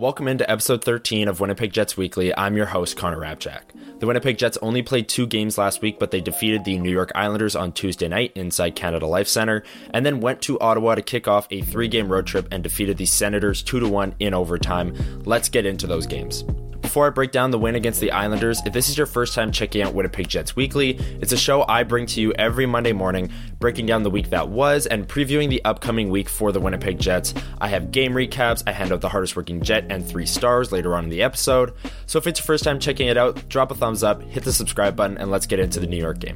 Welcome into episode 13 of Winnipeg Jets Weekly. I'm your host, Connor Hrabchak. The Winnipeg Jets only played two games last week, but they defeated the New York Islanders on Tuesday night inside Canada Life Center, and then went to Ottawa to kick off a three game road trip and defeated the Senators 2 1 in overtime. Let's get into those games. Before I break down the win against the Islanders, if this is your first time checking out Winnipeg Jets Weekly, it's a show I bring to you every Monday morning, breaking down the week that was and previewing the upcoming week for the Winnipeg Jets. I have game recaps, I hand out the hardest working Jet and three stars later on in the episode. So if it's your first time checking it out, drop a thumbs up, hit the subscribe button, and let's get into the New York game.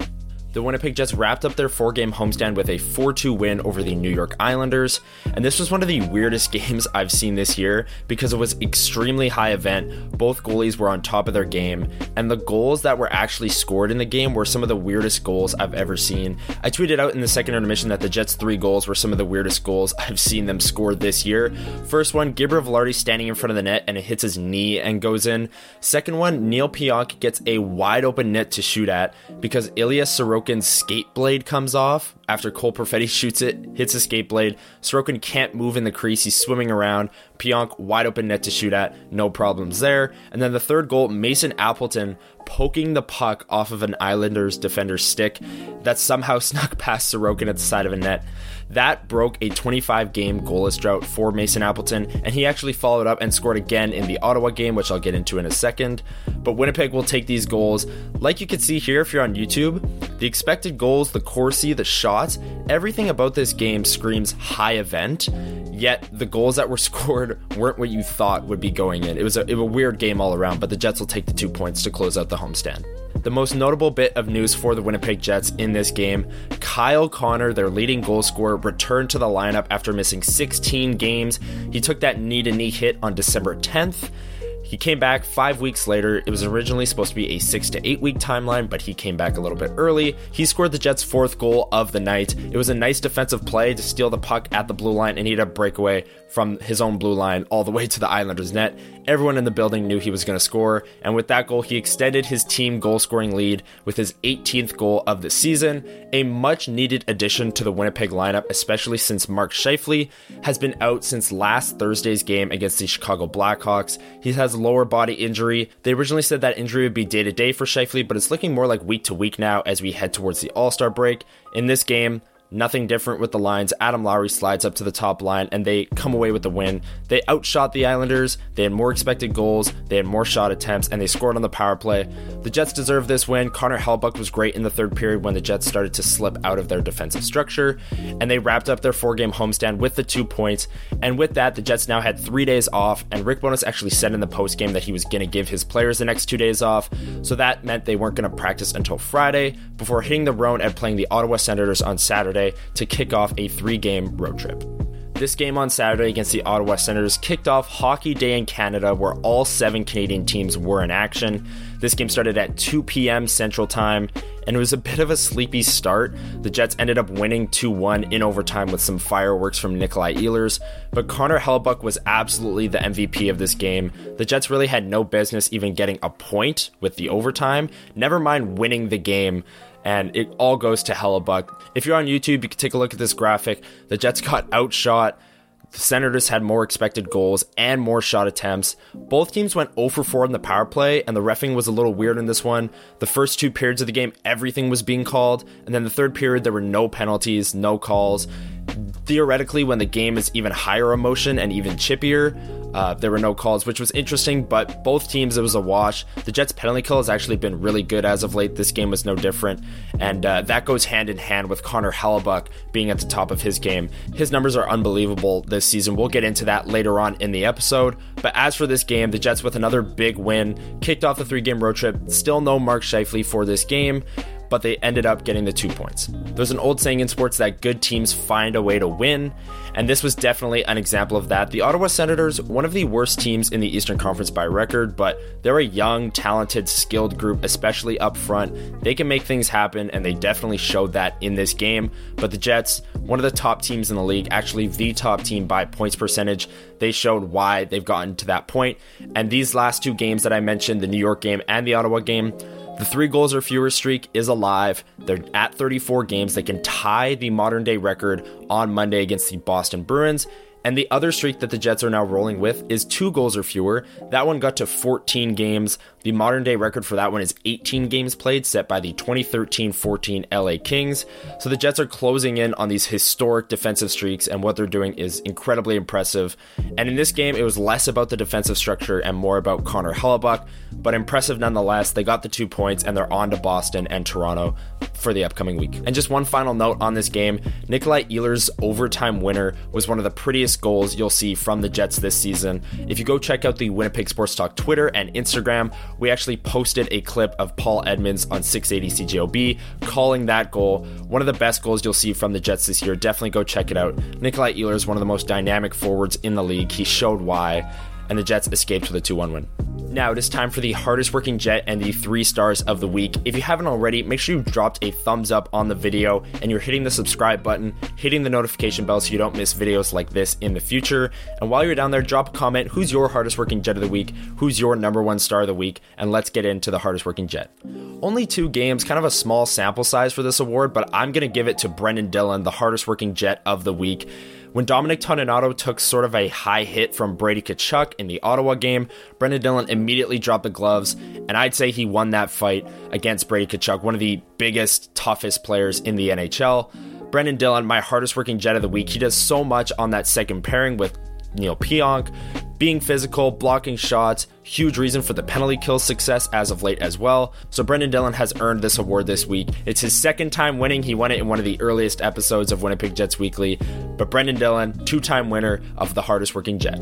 The Winnipeg Jets wrapped up their four game homestand with a 4 2 win over the New York Islanders. And this was one of the weirdest games I've seen this year because it was extremely high event. Both goalies were on top of their game, and the goals that were actually scored in the game were some of the weirdest goals I've ever seen. I tweeted out in the second intermission that the Jets' three goals were some of the weirdest goals I've seen them score this year. First one, Gabriel Vilardi standing in front of the net and it hits his knee and goes in. Second one, Neil Pionk gets a wide open net to shoot at because Ilya Sorokin Sorokin's skate blade comes off after Cole Perfetti shoots it, hits the skate blade. Sorokin can't move in the crease. He's swimming around. Pionk wide open net to shoot at. No problems there. And then the third goal, Mason Appleton poking the puck off of an Islanders defender's stick that somehow snuck past Sorokin at the side of a net. That broke a 25 game goalless drought for Mason Appleton, and he actually followed up and scored again in the Ottawa game, which I'll get into in a second. But Winnipeg will take these goals. Like you can see here if you're on YouTube, the expected goals, the Corsi, the shots, everything about this game screams high event, yet the goals that were scored weren't what you thought would be going in. It was a, it was a weird game all around, but the Jets will take the two points to close out the homestand. The most notable bit of news for the Winnipeg Jets in this game Kyle Connor, their leading goal scorer, returned to the lineup after missing 16 games. He took that knee to knee hit on December 10th. He came back five weeks later. It was originally supposed to be a six to eight week timeline, but he came back a little bit early. He scored the Jets' fourth goal of the night. It was a nice defensive play to steal the puck at the blue line and he had a breakaway from his own blue line all the way to the Islanders' net. Everyone in the building knew he was going to score, and with that goal, he extended his team goal scoring lead with his 18th goal of the season. A much needed addition to the Winnipeg lineup, especially since Mark Scheifele has been out since last Thursday's game against the Chicago Blackhawks. He has lower body injury. They originally said that injury would be day to day for Scheifele, but it's looking more like week to week now as we head towards the All Star break. In this game, Nothing different with the lines. Adam Lowry slides up to the top line and they come away with the win. They outshot the Islanders. They had more expected goals. They had more shot attempts and they scored on the power play. The Jets deserve this win. Connor Hellebuyck was great in the third period when the Jets started to slip out of their defensive structure and they wrapped up their four game homestand with the two points. And with that, the Jets now had three days off and Rick Bowness actually said in the post game that he was going to give his players the next two days off. So that meant they weren't going to practice until Friday before hitting the road and playing the Ottawa Senators on Saturday to kick off a three game road trip. This game on Saturday against the Ottawa Senators kicked off Hockey Day in Canada, where all seven Canadian teams were in action. This game started at 2 p.m. Central Time, and it was a bit of a sleepy start. The Jets ended up winning 2 1 in overtime with some fireworks from Nikolai Ehlers, but Connor Hellebuyck was absolutely the MVP of this game. The Jets really had no business even getting a point with the overtime, never mind winning the game and it all goes to Hellebuyck. If you're on YouTube, you can take a look at this graphic. The Jets got outshot. The Senators had more expected goals and more shot attempts. Both teams went 0 for 4 in the power play, and the refing was a little weird in this one. The first two periods of the game, everything was being called, and then the third period, there were no penalties, no calls theoretically, when the game is even higher emotion and even chippier, uh, there were no calls, which was interesting, but both teams, it was a wash. The Jets' penalty kill has actually been really good as of late. This game was no different. And uh, that goes hand in hand with Connor Hellebuyck being at the top of his game. His numbers are unbelievable this season. We'll get into that later on in the episode. But as for this game, the Jets, with another big win, kicked off the three game road trip. Still no Mark Scheifele for this game but they ended up getting the two points. There's an old saying in sports that good teams find a way to win, and this was definitely an example of that. The Ottawa Senators, one of the worst teams in the Eastern Conference by record, but they're a young, talented, skilled group, especially up front. They can make things happen, and they definitely showed that in this game. But the Jets, one of the top teams in the league, actually the top team by points percentage, they showed why they've gotten to that point. And these last two games that I mentioned, the New York game and the Ottawa game, the three goals or fewer streak is alive. They're at 34 games. They can tie the modern day record on Monday against the Boston Bruins. And the other streak that the Jets are now rolling with is two goals or fewer. That one got to 14 games. The modern day record for that one is 18 games played, set by the 2013 14 LA Kings. So the Jets are closing in on these historic defensive streaks, and what they're doing is incredibly impressive. And in this game, it was less about the defensive structure and more about Connor Hellebuyck, but impressive nonetheless. They got the two points, and they're on to Boston and Toronto for the upcoming week. And just one final note on this game Nikolai Ehlers' overtime winner was one of the prettiest goals you'll see from the Jets this season. If you go check out the Winnipeg Sports Talk Twitter and Instagram, we actually posted a clip of Paul Edmonds on 680 CJOB calling that goal one of the best goals you'll see from the Jets this year. Definitely go check it out. Nikolai Ehlers, one of the most dynamic forwards in the league. He showed why, and the Jets escaped with a 2 1 win. Now it is time for the hardest working jet and the three stars of the week. If you haven't already, make sure you dropped a thumbs up on the video and you're hitting the subscribe button, hitting the notification bell so you don't miss videos like this in the future. And while you're down there, drop a comment who's your hardest working jet of the week, who's your number one star of the week, and let's get into the hardest working jet. Only two games, kind of a small sample size for this award, but I'm going to give it to Brendan Dillon, the hardest working jet of the week. When Dominic Toninato took sort of a high hit from Brady Tkachuk in the Ottawa game, Brendan Dillon immediately dropped the gloves, and I'd say he won that fight against Brady Tkachuk, one of the biggest, toughest players in the NHL. Brendan Dillon, my hardest working jet of the week. He does so much on that second pairing with Neil Pionk, being physical, blocking shots, huge reason for the penalty kill success as of late as well. So Brendan Dillon has earned this award this week. It's his second time winning. He won it in one of the earliest episodes of Winnipeg Jets Weekly. But Brendan Dillon, two time winner of the hardest working Jet.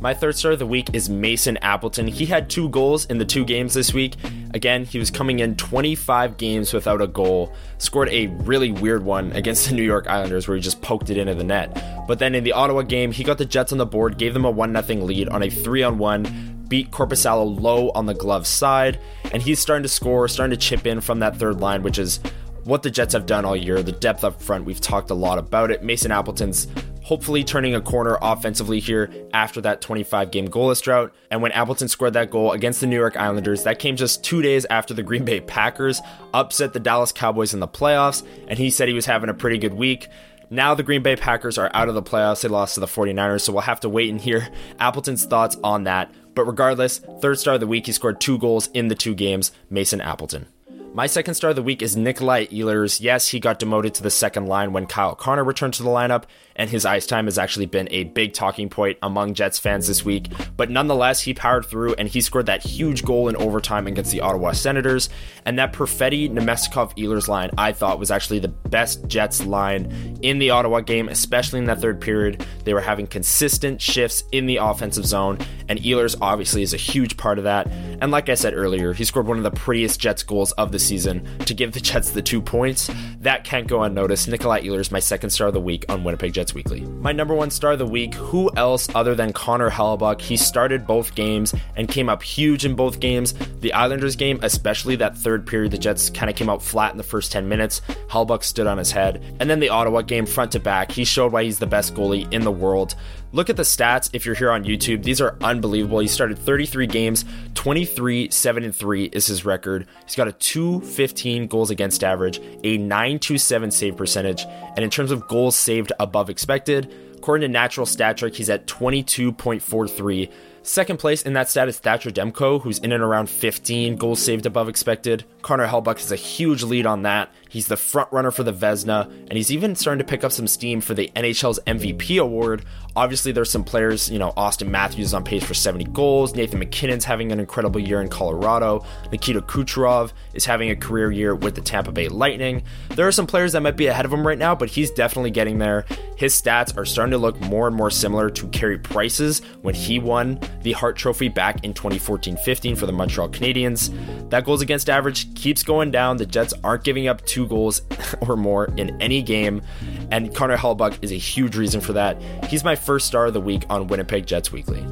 My third star of the week is Mason Appleton. He had two goals in the two games this week. Again, he was coming in 25 games without a goal, scored a really weird one against the New York Islanders where he just poked it into the net. But then in the Ottawa game, he got the Jets on the board, gave them a 1 0 lead on a 3 on 1, beat Korpisalo low on the glove side, and he's starting to score, starting to chip in from that third line, which is what the Jets have done all year. The depth up front, we've talked a lot about it. Mason Appleton's hopefully turning a corner offensively here after that 25 game goalless drought. And when Appleton scored that goal against the New York Islanders, that came just two days after the Green Bay Packers upset the Dallas Cowboys in the playoffs, and he said he was having a pretty good week. Now the Green Bay Packers are out of the playoffs. They lost to the 49ers, so we'll have to wait and hear Appleton's thoughts on that. But regardless, third star of the week, he scored two goals in the two games, Mason Appleton. My second star of the week is Nikolai Ehlers. Yes, he got demoted to the second line when Kyle Connor returned to the lineup, and his ice time has actually been a big talking point among Jets fans this week. But nonetheless, he powered through and he scored that huge goal in overtime against the Ottawa Senators. And that Perfetti Namestnikov Ehlers line, I thought, was actually the best Jets line in the Ottawa game, especially in that third period. They were having consistent shifts in the offensive zone, and Ehlers obviously is a huge part of that. And like I said earlier, he scored one of the prettiest Jets goals of the season to give the Jets the two points. That can't go unnoticed. Nikolai Ehlers, my second star of the week on Winnipeg Jets Weekly. My number one star of the week, who else other than Connor Hellebuyck? He started both games and came up huge in both games. The Islanders game, especially that third period, the Jets kind of came out flat in the first 10 minutes. Hellebuyck stood on his head. And then the Ottawa game, front to back, he showed why he's the best goalie in the world. Look at the stats if you're here on YouTube. These are unbelievable. He started 33 games, 23, 7 and 3 is his record. He's got a 215 goals against average, a 927 save percentage, and in terms of goals saved above expected, according to Natural Stat Trick, he's at 22.43 Second place in that stat is Thatcher Demko, who's in and around 15 goals saved above expected. Connor Hellebuyck has a huge lead on that. He's the front runner for the Vezina, and he's even starting to pick up some steam for the NHL's MVP award. Obviously, there's some players, you know, Auston Matthews is on pace for 70 goals. Nathan MacKinnon's having an incredible year in Colorado. Nikita Kucherov is having a career year with the Tampa Bay Lightning. There are some players that might be ahead of him right now, but he's definitely getting there. His stats are starting to look more and more similar to Carey Price's when he won the Hart Trophy back in 2014 15 for the Montreal Canadiens. That goals against average keeps going down. The Jets aren't giving up two goals or more in any game, and Connor Hellebuyck is a huge reason for that. He's my first star of the week on Winnipeg Jets Weekly.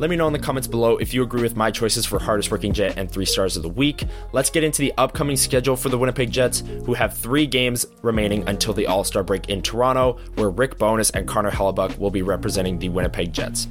Let me know in the comments below if you agree with my choices for hardest working Jet and three stars of the week. Let's get into the upcoming schedule for the Winnipeg Jets, who have three games remaining until the All Star break in Toronto, where Rick Bowness and Connor Hellebuyck will be representing the Winnipeg Jets.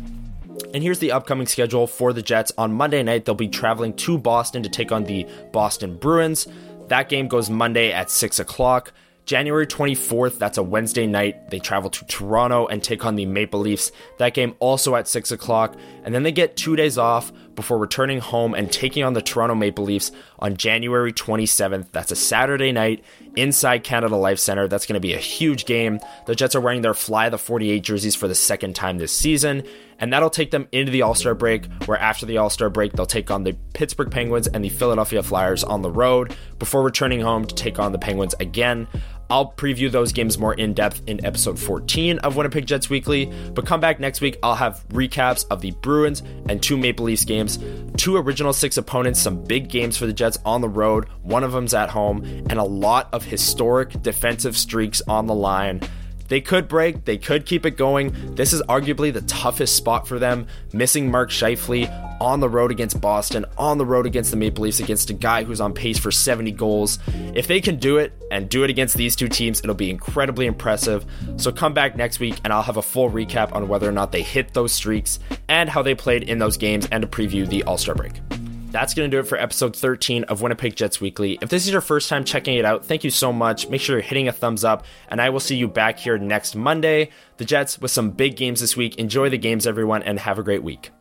And here's the upcoming schedule for the Jets. On Monday night, they'll be traveling to Boston to take on the Boston Bruins. That game goes Monday at 6 o'clock. January 24th, that's a Wednesday night. They travel to Toronto and take on the Maple Leafs. That game also at 6 o'clock. And then they get two days off before returning home and taking on the Toronto Maple Leafs on January 27th. That's a Saturday night inside Canada Life Center. That's going to be a huge game. The Jets are wearing their Fly the 48 jerseys for the second time this season. And that'll take them into the All Star break, where after the All Star break, they'll take on the Pittsburgh Penguins and the Philadelphia Flyers on the road before returning home to take on the Penguins again. I'll preview those games more in depth in episode 14 of Winnipeg Jets Weekly. But come back next week, I'll have recaps of the Bruins and two Maple Leafs games, two original six opponents, some big games for the Jets on the road, one of them's at home, and a lot of historic defensive streaks on the line. They could break, they could keep it going. This is arguably the toughest spot for them, missing Mark Scheifele on the road against Boston, on the road against the Maple Leafs, against a guy who's on pace for 70 goals. If they can do it and do it against these two teams, it'll be incredibly impressive. So come back next week and I'll have a full recap on whether or not they hit those streaks and how they played in those games and to preview the All Star break. That's going to do it for episode 13 of Winnipeg Jets Weekly. If this is your first time checking it out, thank you so much. Make sure you're hitting a thumbs up, and I will see you back here next Monday. The Jets with some big games this week. Enjoy the games, everyone, and have a great week.